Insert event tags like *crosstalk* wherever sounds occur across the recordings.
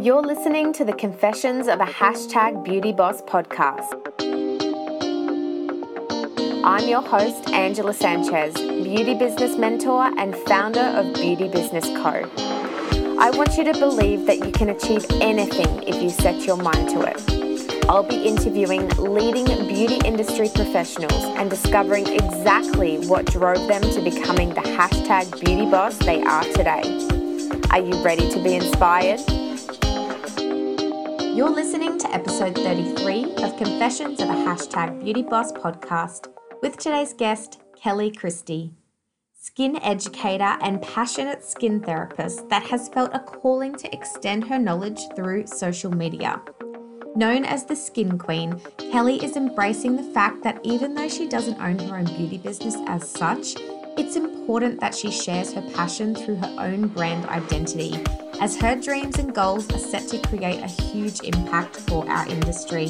You're listening to the Confessions of a Hashtag Beauty Boss podcast. I'm your host, Angela Sanchez, beauty business mentor and founder of Beauty Business Co. I want you to believe that you can achieve anything if you set your mind to it. I'll be interviewing leading beauty industry professionals and discovering exactly what drove them to becoming the hashtag beauty boss they are today. Are you ready to be inspired? You're listening to episode 33 of Confessions of a Hashtag Beauty Boss podcast with today's guest, Kelly Christie, skin educator and passionate skin therapist that has felt a calling to extend her knowledge through social media. Known as the Skin Queen, Kelly is embracing the fact that even though she doesn't own her own beauty business as such, it's important that she shares her passion through her own brand identity as her dreams and goals are set to create a huge impact for our industry.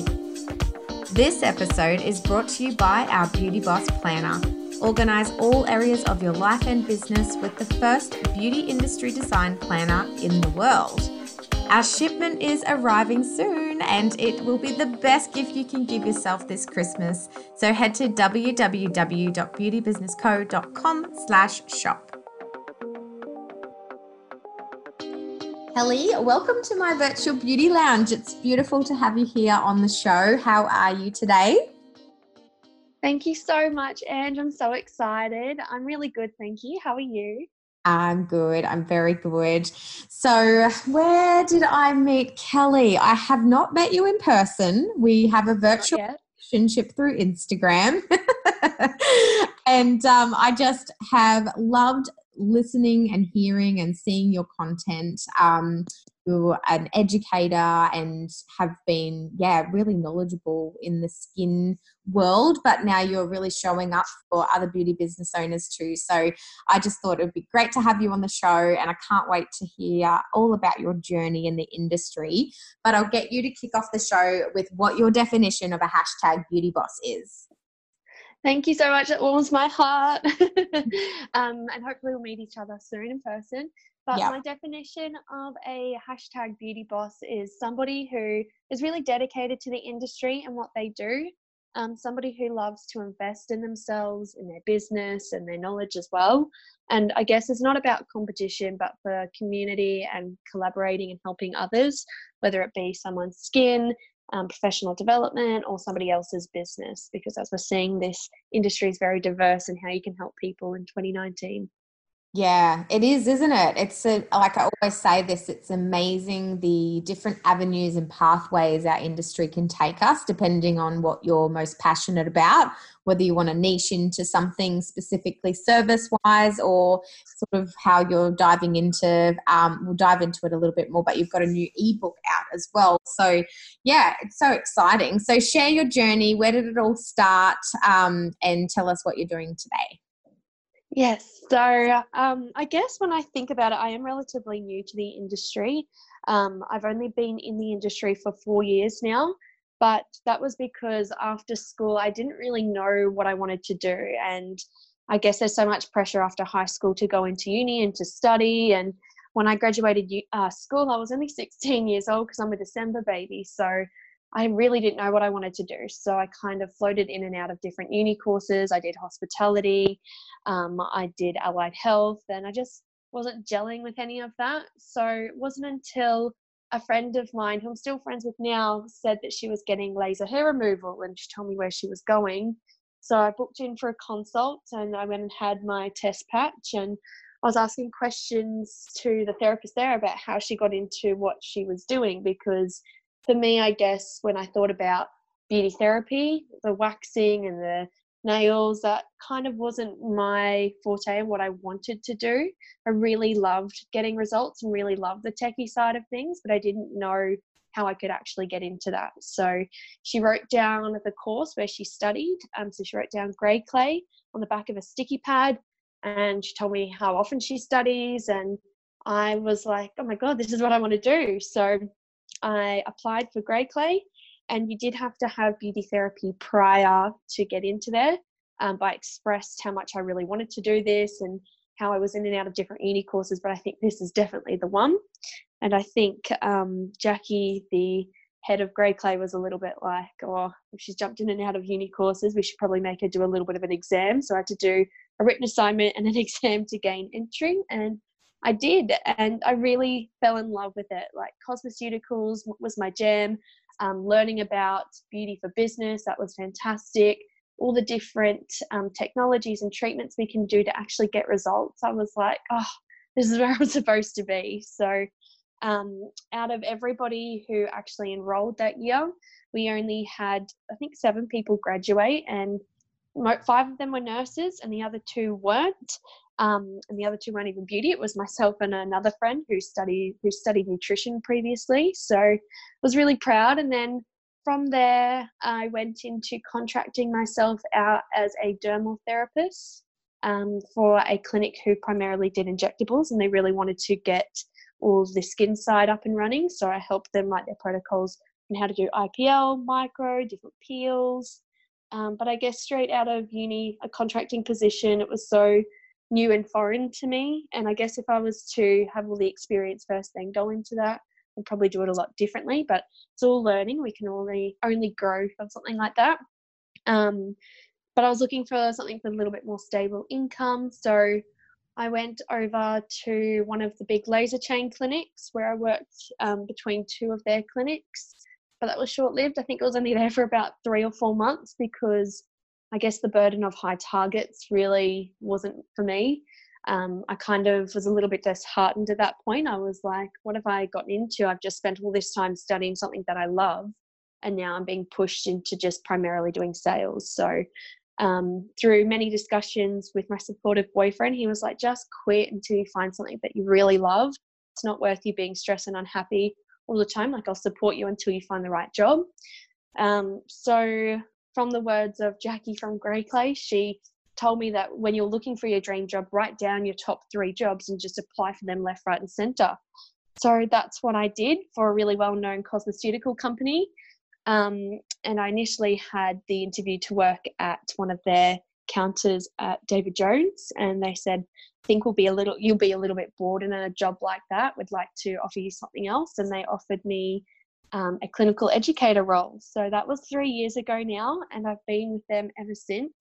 This episode is brought to you by our Beauty Boss Planner. Organize all areas of your life and business with the first beauty industry design planner in the world. Our shipment is arriving soon and it will be the best gift you can give yourself this Christmas. So head to www.beautybusinessco.com slash shop. Kelly, welcome to my virtual beauty lounge. It's beautiful to have you here on the show. How are you today? Thank you so much, Ange. I'm so excited. I'm really good, thank you. How are you? I'm good. I'm very good. So, where did I meet Kelly? I have not met you in person. We have a virtual relationship through Instagram. *laughs* and um, I just have loved listening and hearing and seeing your content. Um, you're an educator and have been, yeah, really knowledgeable in the skin world, but now you're really showing up for other beauty business owners too. So I just thought it would be great to have you on the show, and I can't wait to hear all about your journey in the industry. But I'll get you to kick off the show with what your definition of a hashtag beauty boss is. Thank you so much. It warms my heart. *laughs* um, and hopefully we'll meet each other soon in person. But my definition of a hashtag beauty boss is somebody who is really dedicated to the industry and what they do. Um, somebody who loves to invest in themselves, in their business, and their knowledge as well. And I guess it's not about competition, but for community and collaborating and helping others, whether it be someone's skin, um, professional development or somebody else's business because as we're seeing this industry is very diverse and how you can help people in 2019 yeah, it is, isn't it? It's a, like I always say this, it's amazing the different avenues and pathways our industry can take us depending on what you're most passionate about, whether you want to niche into something specifically service wise or sort of how you're diving into, um, we'll dive into it a little bit more, but you've got a new ebook out as well. So, yeah, it's so exciting. So, share your journey. Where did it all start? Um, and tell us what you're doing today. Yes. So um, I guess when I think about it, I am relatively new to the industry. Um, I've only been in the industry for four years now, but that was because after school, I didn't really know what I wanted to do. And I guess there's so much pressure after high school to go into uni and to study. And when I graduated uh, school, I was only *laughs* 16 years old because I'm a December baby. So I really didn't know what I wanted to do. So I kind of floated in and out of different uni courses. I did hospitality, um, I did allied health, and I just wasn't gelling with any of that. So it wasn't until a friend of mine, who I'm still friends with now, said that she was getting laser hair removal and she told me where she was going. So I booked in for a consult and I went and had my test patch and I was asking questions to the therapist there about how she got into what she was doing because for me, I guess, when I thought about beauty therapy, the waxing and the nails, that kind of wasn't my forte and what I wanted to do. I really loved getting results and really loved the techie side of things, but I didn't know how I could actually get into that. So she wrote down the course where she studied. Um, so she wrote down grey clay on the back of a sticky pad and she told me how often she studies and I was like, oh my God, this is what I want to do. So I applied for grey clay, and you did have to have beauty therapy prior to get into there. Um, I expressed how much I really wanted to do this and how I was in and out of different uni courses, but I think this is definitely the one. And I think um, Jackie, the head of Grey Clay, was a little bit like, oh, if she's jumped in and out of uni courses, we should probably make her do a little bit of an exam. So I had to do a written assignment and an *laughs* exam to gain entry. And I did. And I really fell in love with it. Like cosmeceuticals was my jam. Um, learning about beauty for business, that was fantastic. All the different um, technologies and treatments we can do to actually get results. I was like, oh, this is *laughs* where I'm supposed to be. So, um, out of everybody who actually enrolled that year, we only had, I think, seven people graduate, and five of them were nurses, and the other two weren't. Um, and the other two weren't even beauty. It was myself and another friend who studied who studied nutrition previously. So, was really proud. And then from there, I went into contracting myself out as a dermal therapist um, for a clinic who primarily did injectables and they really wanted to get all the skin side up and running. So I helped them write their protocols on how to do IPL, micro, different peels. Um, but I guess straight out of uni, a contracting position, it was so new and foreign to me. And I guess if I was to have all the experience first, then go into that, I'd probably do it a lot differently. But it's all learning. We can only only grow from something like that. Um, but I was looking for something with a little bit more stable income. So I went over to one of the big laser chain clinics where I worked um, between two of their clinics. But that was short lived. I think it was only there for about three or four months because I guess the burden of high targets really wasn't for me. Um, I kind of was a little bit disheartened at that point. I was like, what have I gotten into? I've just spent all this time studying something that I love, and now I'm being pushed into just primarily doing sales. So um, through many discussions with my supportive boyfriend, he was like, just quit until you find something that you really love. It's not worth you being stressed and unhappy all the time. Like, I'll support you until you find the right job. Um, so, from the words of Jackie from Grey Clay, she told me that when you're looking for your dream job, write down your top three jobs and just apply for them left, right, and center. So that's what I did for a really well known cosmeceutical company. Um, and I initially had the interview to work at one of their counters at David Jones, and they said, I "Think we'll be a little, you'll be a little bit bored in a job like that. We'd like to offer you something else." And they offered me um, a clinical educator role. So that was three years ago now, and I've been with them ever since.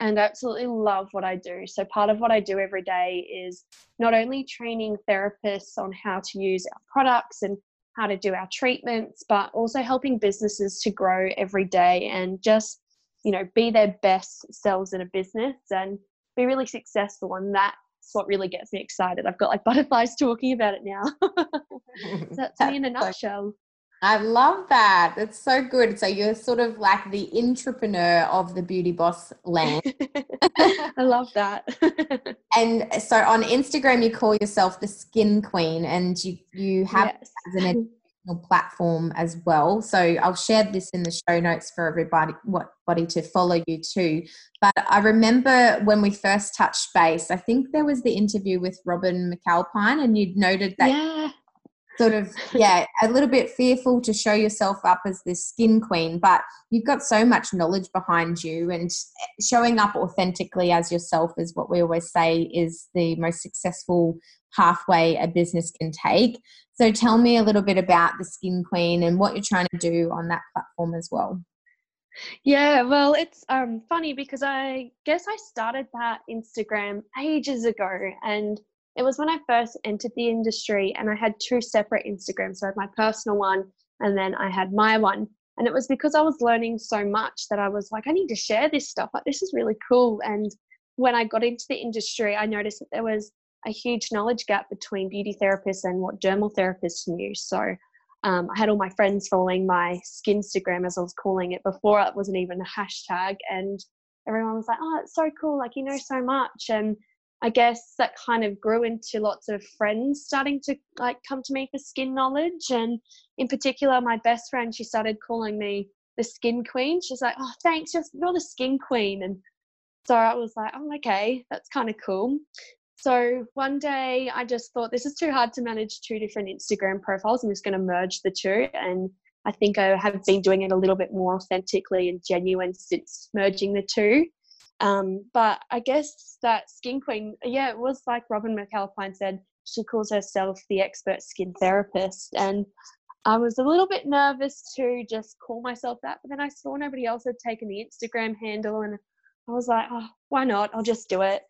And I absolutely love what I do. So, part of what I do every day is not only training therapists on how to use our products and how to do our treatments, but also helping businesses to grow every day and just, you know, be their best selves in a business and be really successful. And that's what really gets me excited. I've got like *laughs* butterflies talking about it now. *laughs* that's me in a *laughs* nutshell. I love that. It's so good. So you're sort of like the entrepreneur of the beauty boss land. *laughs* I love that. *laughs* and so on Instagram, you call yourself the skin queen, and you you have yes. as an educational platform as well. So I'll share this in the show notes for everybody, what body to follow you too. But I remember when we first touched base, I think there was the interview with Robin McAlpine, and you'd noted that. Yeah sort of yeah a little bit fearful to show yourself up as this skin queen but you've got so much knowledge behind you and showing up authentically as yourself is what we always say is the most successful pathway a business can take. So tell me a little bit about the skin queen and what you're trying to do on that platform as well. Yeah, well, it's um, funny because I guess I started that Instagram ages ago, and it was when I first entered the industry and I had two separate Instagrams. So I had my personal one and then I had my one. And it was because I was learning so much that I was like, I need to share this stuff. Like, this is really cool. And when I got into the industry, I noticed that there was a huge knowledge gap between beauty therapists and what dermal therapists knew. So um, I had all my friends following my skin Instagram, as I was calling it before it wasn't even a hashtag. And everyone was like, oh, it's so cool. Like, you know so much. And I guess that kind of grew into lots of friends starting to like come to me for skin knowledge. And in particular, my best friend, she started calling me the skin queen. She's like, oh, thanks, you're, the skin queen. And so I was like, oh, okay, that's kind of cool. So one day I just thought this is too hard to manage two different Instagram profiles. I'm just going to merge the two. And I think I have been doing it a little bit more authentically and genuine since merging the two. Um, but I guess that Skin Queen, yeah, it was like Robin McAlpine said, she calls herself the expert skin therapist. And I was a little bit nervous to just call myself that, but then I saw nobody else had taken the Instagram handle and I was like, oh, why not? I'll just do it.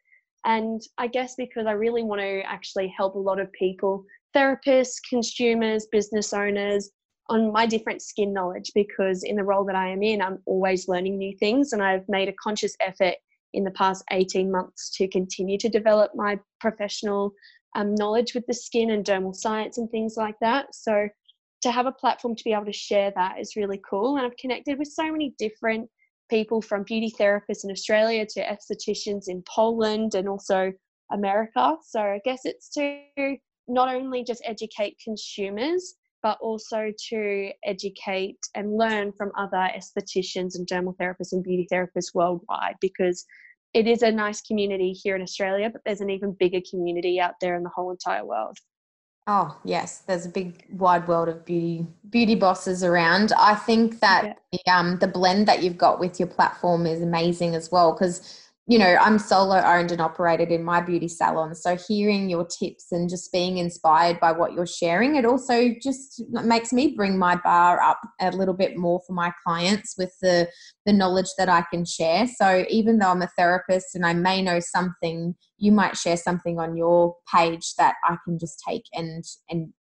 And I guess because I really want to actually help a lot of people, therapists, consumers, business owners, on my different skin knowledge because in the role that I am in, I'm always learning new things. And I've made a conscious effort in the past 18 months to continue to develop my professional um, knowledge with the skin and dermal science and things like that. So to have a platform to be able to share that is really cool. And I've connected with so many different people from beauty therapists in Australia to estheticians in Poland and also America. So I guess it's to not only just educate consumers, but also to educate and learn from other estheticians and dermal therapists and beauty therapists worldwide because it is a nice community here in Australia, but there's an even bigger community out there in the whole entire world. Oh yes, there's a big wide world of beauty beauty bosses around. I think that yeah. the, um, the blend that you've got with your platform is amazing as well because you know, I'm solo owned and operated in my beauty salon. So hearing your tips and just being inspired by what you're sharing, it also just makes me bring my bar up a little bit more for my clients with the the knowledge that I can share. So even though I'm a therapist and I may know something, you might share something on your page that I can just take and and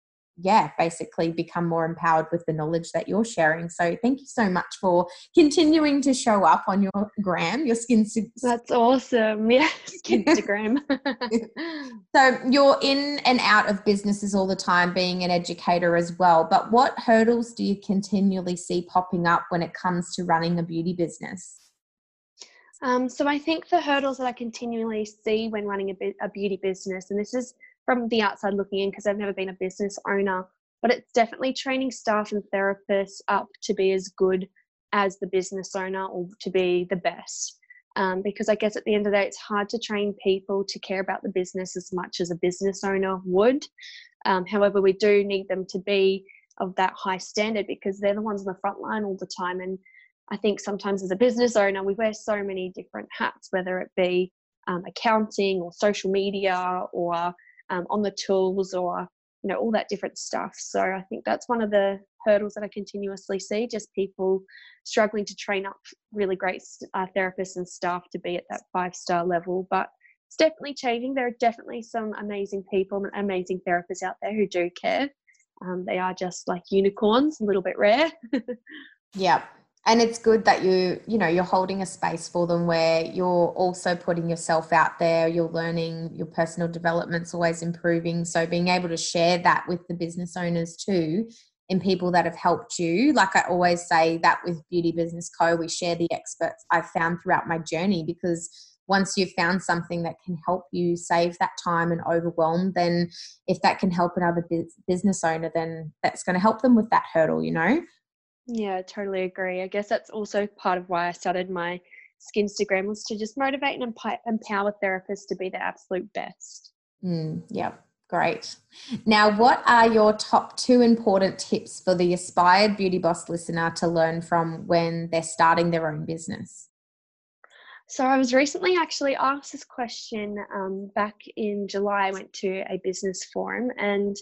yeah, basically become more empowered with the knowledge that you're sharing. So thank you so much for continuing to show up on your gram, your skin. That's awesome. Yeah, *laughs* *laughs* Instagram. *laughs* so you're in and out of businesses all the time, being an educator as well. But what hurdles do you continually see popping up when it comes to running a beauty business? Um, so I think the hurdles that I continually see when running a, a beauty business, and this is from the outside looking in because I've never been a business owner, but it's definitely training staff and therapists up to be as good as the business owner or to be the best. Um, because I guess at the end of the day, it's hard to train people to care about the business as much as a business owner would. Um, however, we do need them to be of that high standard because they're the ones on the front line all the time. And I think sometimes as a business owner, we wear so many different hats, whether it be um, accounting or social media or um, on the tools or you know all that different stuff. So i think that's one of the hurdles that i continuously see just people struggling to train up really great uh, therapists and staff to be at that five star level. But it's definitely changing. There are definitely some amazing people and amazing therapists out there who do care. Um, they are just like unicorns a little bit rare. *laughs* Yeah and it's good that you you know you're holding a space for them where you're also putting yourself out there you're learning your personal development's always improving. So being able to share that with the business owners too and people that have helped you. Like i always say that with beauty business co we share the experts i've found throughout my journey because once you've found something that can help you save that time and overwhelm then if that can help another business owner then that's going to help them with that hurdle you know yeah, totally agree. I guess that's also part of why I started my Skinstagram was to just motivate and empower therapists to be the absolute best. Mm, yeah, great. Now, what are your top two important tips for the aspired beauty boss listener to learn from when they're starting their own business? So, I was recently actually asked this question um, back in July. I went to a business forum and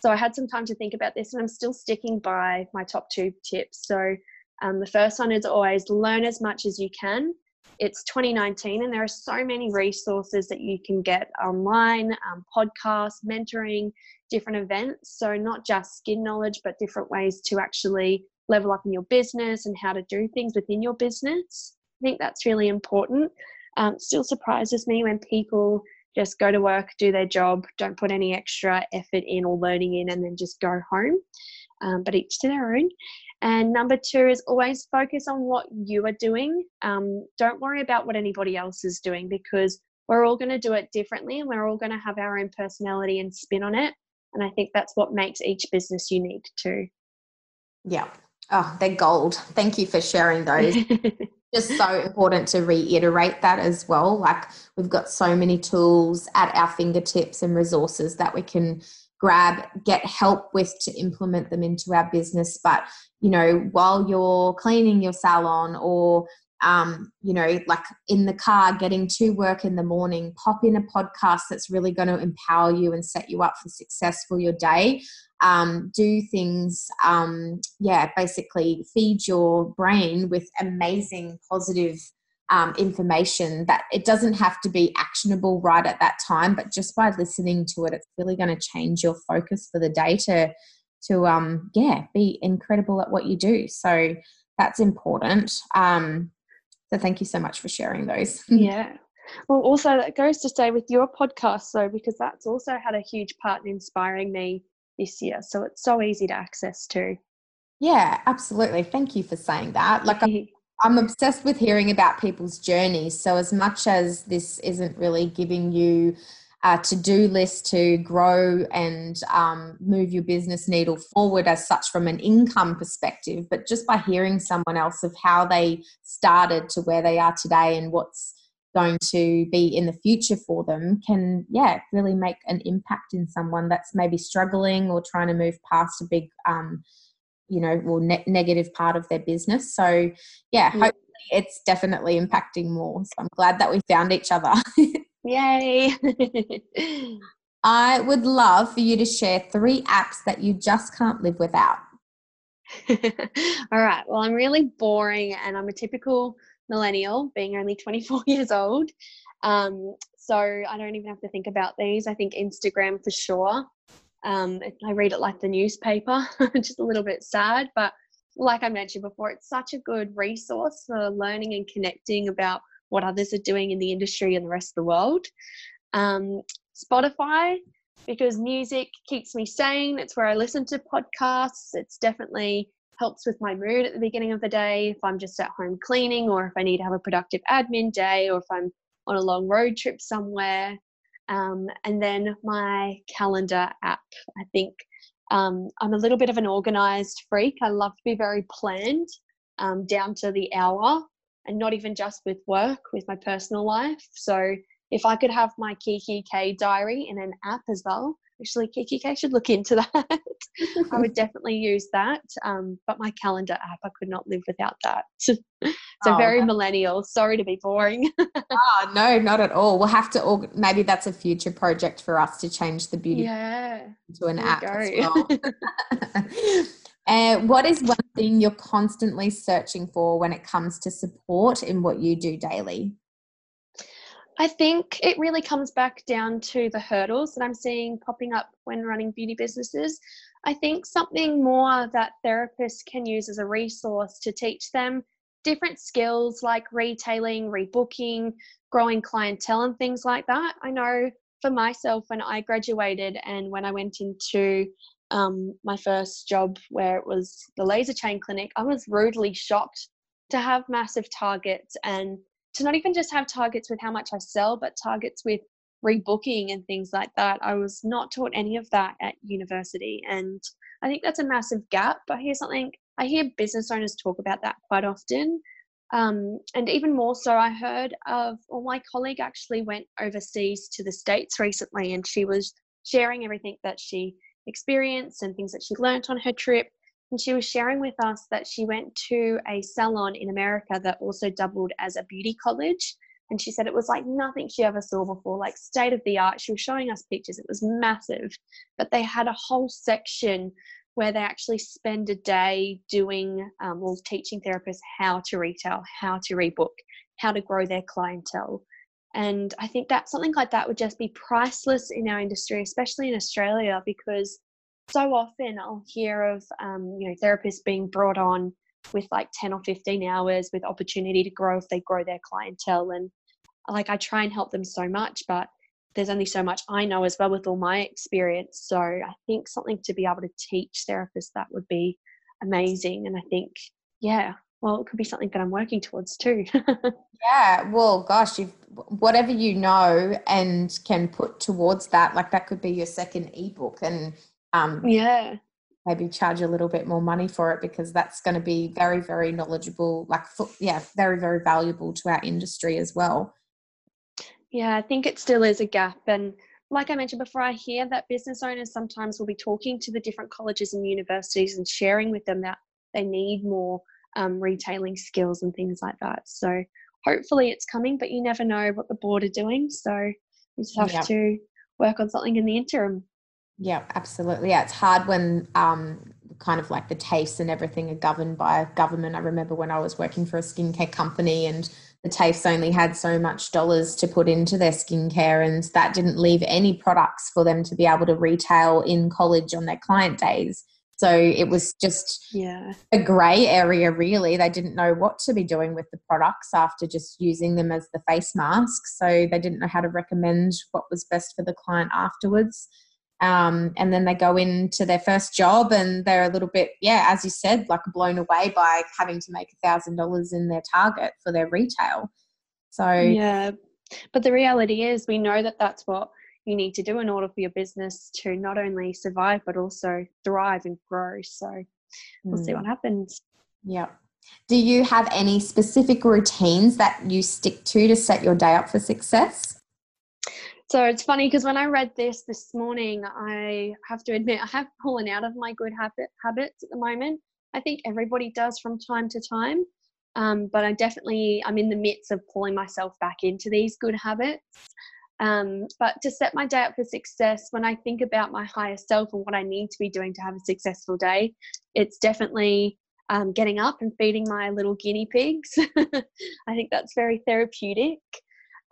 so I had some time to think about this, and I'm still sticking by my top two tips. So um, the first one is always learn as much as you can. It's 2019, and there are so many resources that you can get online um, podcasts, mentoring, different events. So, not just skin knowledge, but different ways to actually level up in your business and how to do things within your business. I think that's really important. Um, still surprises me when people just go to work, do their job, don't put any extra effort in or learning in, and then just go home. Um, but each to their own. And number two is always focus on what you are doing. Um, don't worry about what anybody else is doing because we're all going to do it differently and we're all going to have our own personality and spin on it. And I think that's what makes each business unique too. Yeah. Oh, they're gold. Thank you for sharing *laughs* those. Just so important to reiterate that as well. Like we've got so many tools at our fingertips and resources that we can grab, get help with to implement them into our business. But, you know, while you're cleaning your salon or um, you know, like in the car, getting to work in the morning, pop in a podcast that's really going to empower you and set you up for success for your day. Um, do things, um, yeah, basically feed your brain with amazing, positive um, information that it doesn't have to be actionable right at that time, but just by listening to it, it's really going to change your focus for the day to, to um, yeah, be incredible at what you do. So that's important. Um, so thank you so much for sharing those. *laughs* yeah. Well, also that goes to say with your podcast, though, because that's also had a huge part in inspiring me this year. So it's so easy to access too. Yeah, absolutely. Thank you for saying that. Like, I'm, *laughs* I'm obsessed with hearing about people's journeys. So, as much as this isn't really giving you to do list to grow and um, move your business needle forward as such from an income perspective, but just by hearing someone else of how they started to where they are today and what's going to be in the future for them can yeah really make an impact in someone that's maybe struggling or trying to move past a big um, you know or ne- negative part of their business. So yeah, hopefully it's definitely impacting more. So i'm glad that we found each other *laughs* yay *laughs* i would love for you to share three apps that you just can't live without *laughs* all right well i'm really boring and i'm a typical millennial, being only *laughs* 24 years old. Um, so I don't even have to think about these. I think Instagram for sure. Um, I read it like the newspaper, just a little bit sad, but like I mentioned before, it's such a good resource for learning and connecting about what others are doing in the industry and the rest of the world. Um, Spotify, because music keeps me sane. It's where I listen to podcasts. It's definitely helps with my mood at the beginning of the day if I'm just at home cleaning or if I need to have a productive admin day or if I'm on a long road trip somewhere. Um, and then my calendar app. I think um, I'm a little bit of an organized freak. I love to be very planned um, down to the hour and not even just with work, with my personal life. So if I could have my kikki.K diary in an app as well, actually KKK should look into *laughs* that. I would definitely use that. Um, but my calendar app, I could not live without that. *laughs* so oh, very millennial. Sorry to be boring. oh, *laughs* no, not at all. We'll have to, org- maybe that's a future project for us to change the beauty yeah, to an app as well. What is one thing you're constantly searching for when it comes to support in what you do daily? I think it really comes back down to the hurdles that I'm seeing popping up when running beauty businesses. I think something more that therapists can use as a resource to teach them different skills like retailing, rebooking, growing clientele, and things like that. I know for myself, when I graduated and when I went into um, my first job, where it was the laser chain clinic, I was rudely shocked to have massive targets and to not even just have targets with how much I sell, but targets with rebooking and things like that. I was not taught any of that at university. And I think that's a massive gap. But here's something I hear business owners talk about that quite often. Um, and even more so, I heard of, well, my colleague actually went overseas to the States recently and she was sharing everything that she experienced and things that she learnt on her trip. And she was sharing with us that she went to a salon in America that also doubled as a beauty college. And she said it was like nothing she ever saw before, like state of the art. She was showing us pictures, it was massive. But they had a whole section where they actually spend a day doing, um, well, teaching therapists how to retail, how to rebook, how to grow their clientele. And I think that something like that would just be priceless in our industry, especially in Australia, because so often I'll hear of um, you know therapists being brought on with like 10 or 15 hours with opportunity to grow if they grow their clientele. And like I try and help them so much but there's only so much I know as well with all my experience. So I think something to be able to teach therapists that would be amazing. And I think yeah well it could be something that I'm working towards too. *laughs* Yeah well gosh you whatever you know and can put towards that like that could be your second ebook and um, yeah. maybe charge a little bit more money for it because that's going to be very very knowledgeable like yeah very very valuable to our industry as well. Yeah i think it still is a gap and like i mentioned before i hear that business owners sometimes will be talking to the different colleges and universities and sharing with them that they need more um, retailing skills and things like that. So hopefully it's coming, but you never know what the board are doing. So we just have to work on something in the interim. Yeah, absolutely. Yeah, it's hard when um, kind of like the TAFEs and everything are governed by a government. I remember when I was working for a skincare company and the TAFEs only had so much dollars to put into their skincare, and that didn't leave any products for them to be able to retail in college on their client days. So it was just yeah. a grey area, really. They didn't know what to be doing with the products after just using them as the face mask. So they didn't know how to recommend what was best for the client afterwards. Um, and then they go into their first job and they're a little bit, yeah, as you said, like blown away by having to make a thousand dollars in their target for their retail. So yeah, but the reality is, we know that that's what you need to do in order for your business to not only survive but also thrive and grow. So we'll mm. see what happens. Yeah. Do you have any specific routines that you stick to to set your day up for success? So it's funny because when I read this this morning, I have to admit I have fallen out of my good habit habits at the moment. I think everybody does from time to time, um, but I definitely I'm in the midst of pulling myself back into these good habits. Um, but to set my day up for success, when I think about my higher self and what I need to be doing to have a successful day, it's definitely um, getting up and feeding my little guinea pigs. *laughs* I think that's very therapeutic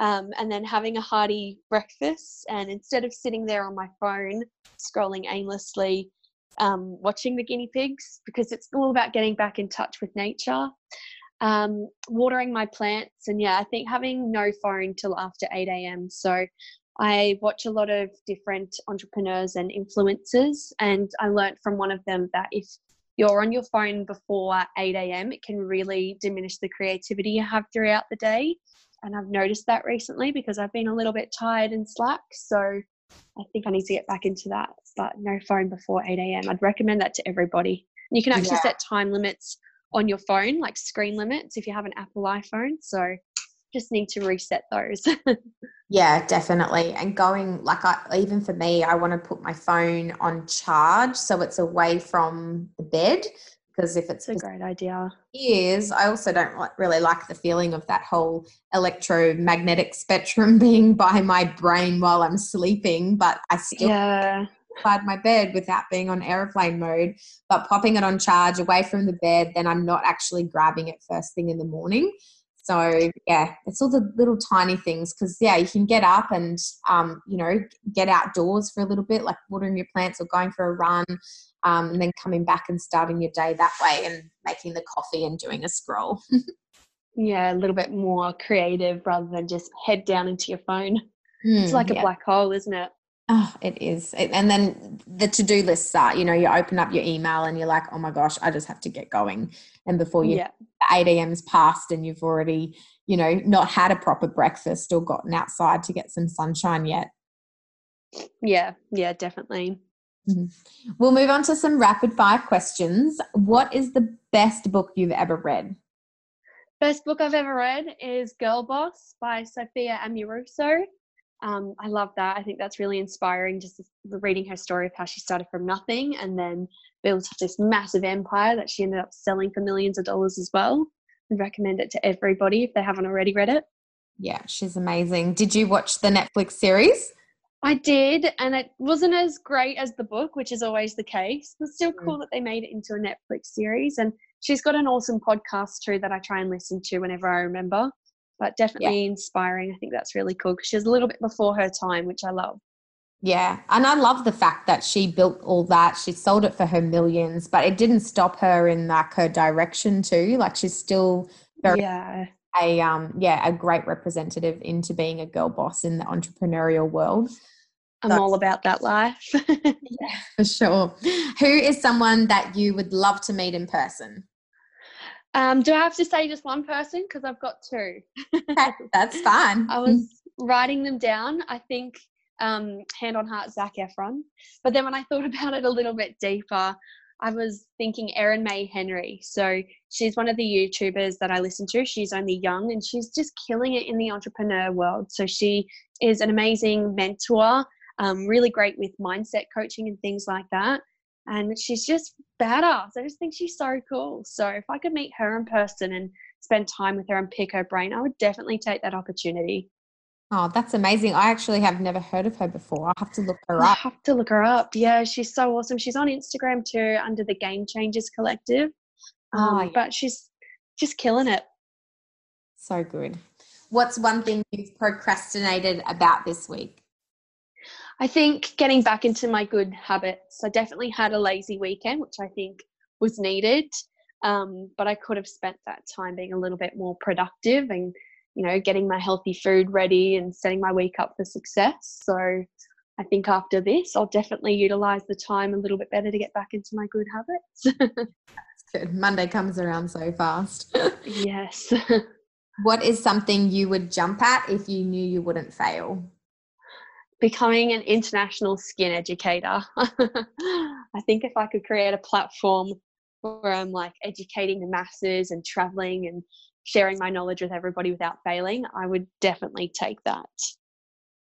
um, and then having a hearty breakfast. And instead of sitting there on my phone scrolling aimlessly, um, watching the guinea pigs, because it's all about getting back in touch with nature, um, watering my plants. And yeah, I think having no phone till after 8 a.m. So I watch a lot of different entrepreneurs and influencers, and I learned from one of them that if you're on your phone before 8 a.m., it can really diminish the creativity you have throughout the day and I've noticed that recently because I've been a little bit tired and slack. So I think I need to get back into that. But no phone before 8 a.m. I'd recommend that to everybody. You can actually yeah. set time limits on your phone, like screen limits, if you have an Apple iPhone. So just need to reset those. *laughs* yeah, definitely. And going like I even for me, I want to put my phone on charge so it's away from the bed because if it's a great idea is i also don't really like the feeling of that whole electromagnetic spectrum *laughs* being by my brain while i'm sleeping but i still yeah inside my bed without being on airplane mode but popping it on charge away from the bed then i'm not actually grabbing it first thing in the morning so yeah it's all the little tiny things because yeah you can get up and um, you know get outdoors for a little bit like watering your plants or going for a run um, and then coming back and starting your day that way and making the coffee and doing a scroll. *laughs* yeah, a little bit more creative rather than just head down into your phone. Mm, it's like a black hole, isn't it? Oh, it is. And then the to do lists start. You know, you open up your email and you're like, oh my gosh, I just have to get going. And before you, yeah. 8 a.m.'s passed and you've already, you know, not had a proper breakfast or gotten outside to get some sunshine yet. Yeah, yeah, definitely. Mm-hmm. We'll move on to some rapid fire questions. What is the best book you've ever read? Best book I've ever read is Girl Boss by Sophia Amoruso. Um, I love that. I think that's really inspiring. Just reading her story of how she started from nothing and then built this massive empire that she ended up selling for millions of dollars as well. I recommend it to everybody if they haven't already read it. Yeah, she's amazing. Did you watch the Netflix series? I did, and it wasn't as great as the book, which is always the case. It's still cool mm. that they made it into a Netflix series. And she's got an awesome podcast too that I try and listen to whenever I remember. But definitely yeah. inspiring. I think that's really cool because she's a little bit before her time, which I love. Yeah, and I love the fact that she built all that. She sold it for her millions, but it didn't stop her in like her direction too. Like she's still very yeah a um yeah a great representative into being a girl boss in the entrepreneurial world. I'm all about that life. *laughs* *laughs* yeah, for sure. Who is someone that you would love to meet in person? Um, do I have to say just one person? Because I've got two. *laughs* That's fine. I was writing them down. I think um, hand on heart, Zac Efron. But then when I thought *laughs* about it a little bit deeper, I was thinking Erin May Henry. So she's one of the YouTubers that I listen to. She's only young and she's just killing it in the entrepreneur world. So she is an amazing mentor um, really great with mindset coaching and things like that. And she's just badass. I just think she's so cool. So if I could meet her in person and spend time with her and pick her brain, I would definitely take that opportunity. Oh, that's amazing. I actually have never heard of her before. I'll have to look her I up. have to look her up. Yeah, she's so awesome. She's on Instagram too under the Game Changers Collective. Um, Oh, yeah. But she's just killing it. So good. What's one thing you've procrastinated about this week? I think getting back into my good habits. I definitely had a lazy weekend, which I think was needed. Um, but I could have spent that time being a little bit more productive and, you know, getting my healthy food ready and setting my week up for success. So I think after this, I'll definitely utilize the time a little bit better to get back into my good habits. *laughs* Good. Monday comes around so fast. *laughs* yes. *laughs* what is something you would jump at if you knew you wouldn't fail? Becoming an international skin educator. *laughs* I think if I could create a platform where I'm like educating the masses and traveling and sharing my knowledge with everybody without failing, I would definitely take that.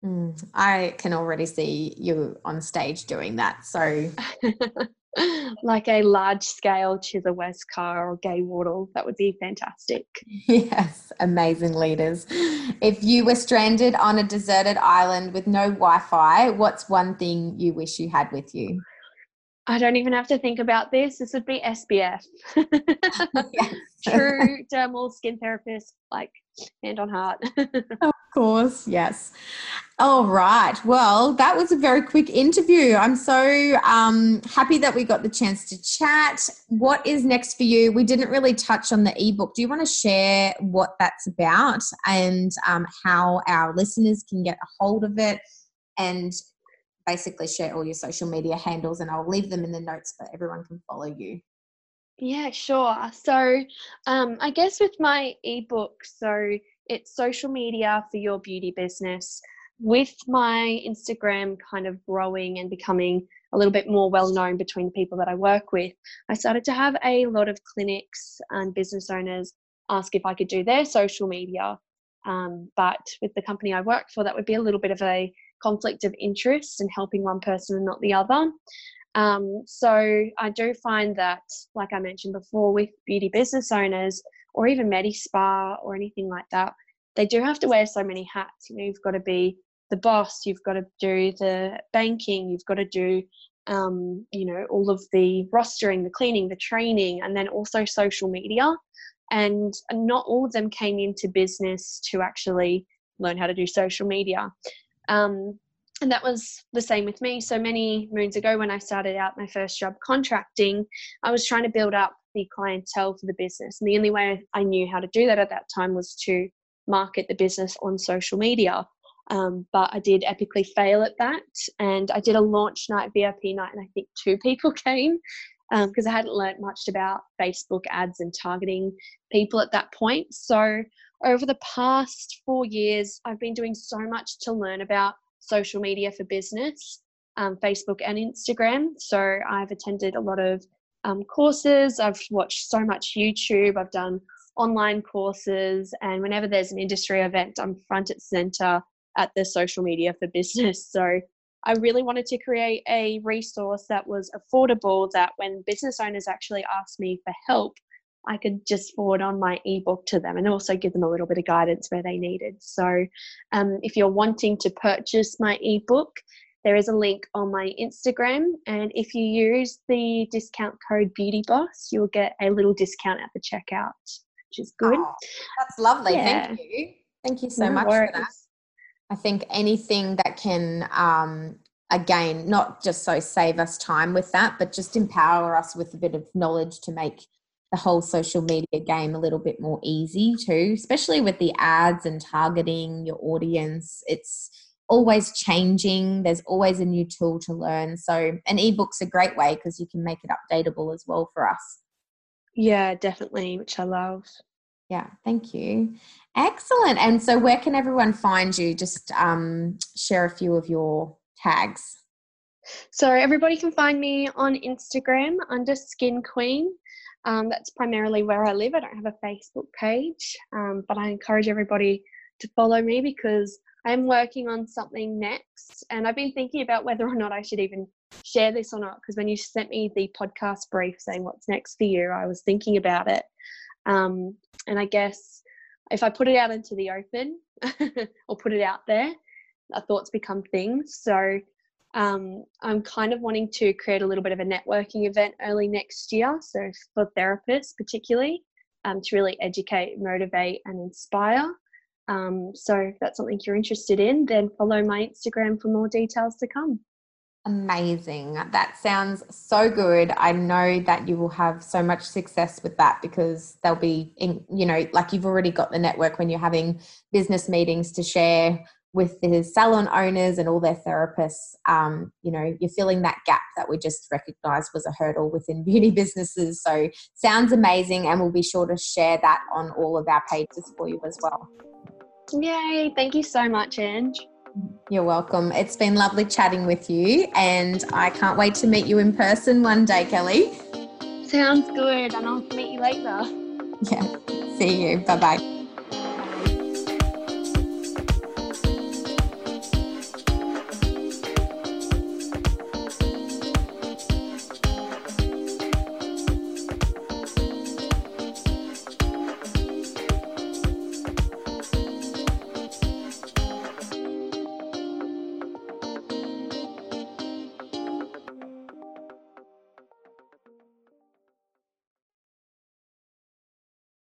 Mm, I can already see you on stage doing that. So *laughs* *laughs* like a large scale Chither Westcar or Gay Wardle, that would be fantastic. Yes, amazing leaders. If you were stranded on a deserted island with no Wi Fi, what's one thing you wish you had with you? I don't even have to think about this. This would be SPF. *laughs* *laughs* Yes. True dermal skin therapist, like hand on heart. Of course, yes. All right. Well, that was a very quick interview. I'm so um, happy that we got the chance to chat. What is next for you? We didn't really touch on the ebook. Do you want to share what that's about and um, how our listeners can get a hold of it and basically share all your social media handles? And I'll leave them in the notes so everyone can follow you. Yeah, sure. So, um, I guess with my ebook, so it's social media for your beauty business. With my Instagram kind of growing and becoming a little bit more well known between the people that I work with, I started to have a lot of clinics and business owners ask if I could do their social media. Um, but with the company I work for, that would be a little bit of a conflict of interest in helping one person and not the other. Um, so I do find that, like I mentioned before, with beauty business owners or even Medi Spa or anything like that, they do have to wear so many hats. You know, you've got to be the boss, you've got to do the banking, you've got to do, um, you know, all of the rostering, the cleaning, the training, and then also social media. And not all of them came into business to actually learn how to do social media. Um, and that was the same with me. So many moons ago, when I started out my first job contracting, I was trying to build up the clientele for the business. And the only way I knew how to do that at that time was to market the business on social media. Um, but I did epically fail at that. And I did a launch night, VIP night, and I think two people *laughs* came because um, I hadn't learned much about Facebook ads and targeting people at that point. So over the past four years, I've been doing so much to learn about social media for business, um, Facebook and Instagram. So I've attended a lot of um, courses, I've watched so much YouTube, I've done online courses, and whenever there's an industry event, I'm front and center at the social media for business. *laughs* So I really wanted to create a resource that was affordable that when business owners actually asked me for help, I could just forward on my ebook to them and also give them a little bit of guidance where they needed. So, um, if you're wanting to purchase my ebook, there is a link on my Instagram. And if you use the discount code BeautyBoss, you'll get a little discount at the checkout, which is good. Oh, that's lovely. Yeah. Thank you. Thank you so No much worries. for that. I think anything that can, um, again, not just so save us time with that, but just empower us with a bit of knowledge to make the whole social media game a little bit more easy too, especially with the ads and targeting your audience. It's always changing, there's always a new tool to learn. So, an ebook's a great way because you can make it updatable as well for us. Yeah, definitely, which I love. Yeah, thank you. Excellent. And so, where can everyone find you? Just um, share a few of your tags. So everybody can find me on Instagram under Skin Queen. Um, that's primarily where I live. I don't have a Facebook page, um, but I encourage everybody to follow me because I'm working on something next, and I've been thinking about whether or not I should even share this or not. Because when you sent me the podcast brief saying what's next for you, I was thinking about it. Um, and I guess if I put it out into the open *laughs* or put it out there, our thoughts become things. So um, I'm kind of wanting to create a little bit of a networking event early next year. So for therapists, particularly, um, to really educate, motivate, and inspire. Um, so if that's something you're interested in, then follow my Instagram for more details to come. Amazing. That sounds so good. I know that you will have so much success with that because they'll be in, you know, like you've already got the network when you're having business meetings to share with the salon owners and all their therapists. Um, you know, you're filling that gap that we just recognized was a hurdle within *laughs* beauty businesses. So sounds amazing. And we'll be sure to share that on all of our pages for you as well. Yay. Thank you so much, Ange. You're welcome. It's been lovely chatting with you, and I can't wait to meet you in person one day, Kelly. Sounds good, and I'll meet you later. Yeah. See you. Bye bye.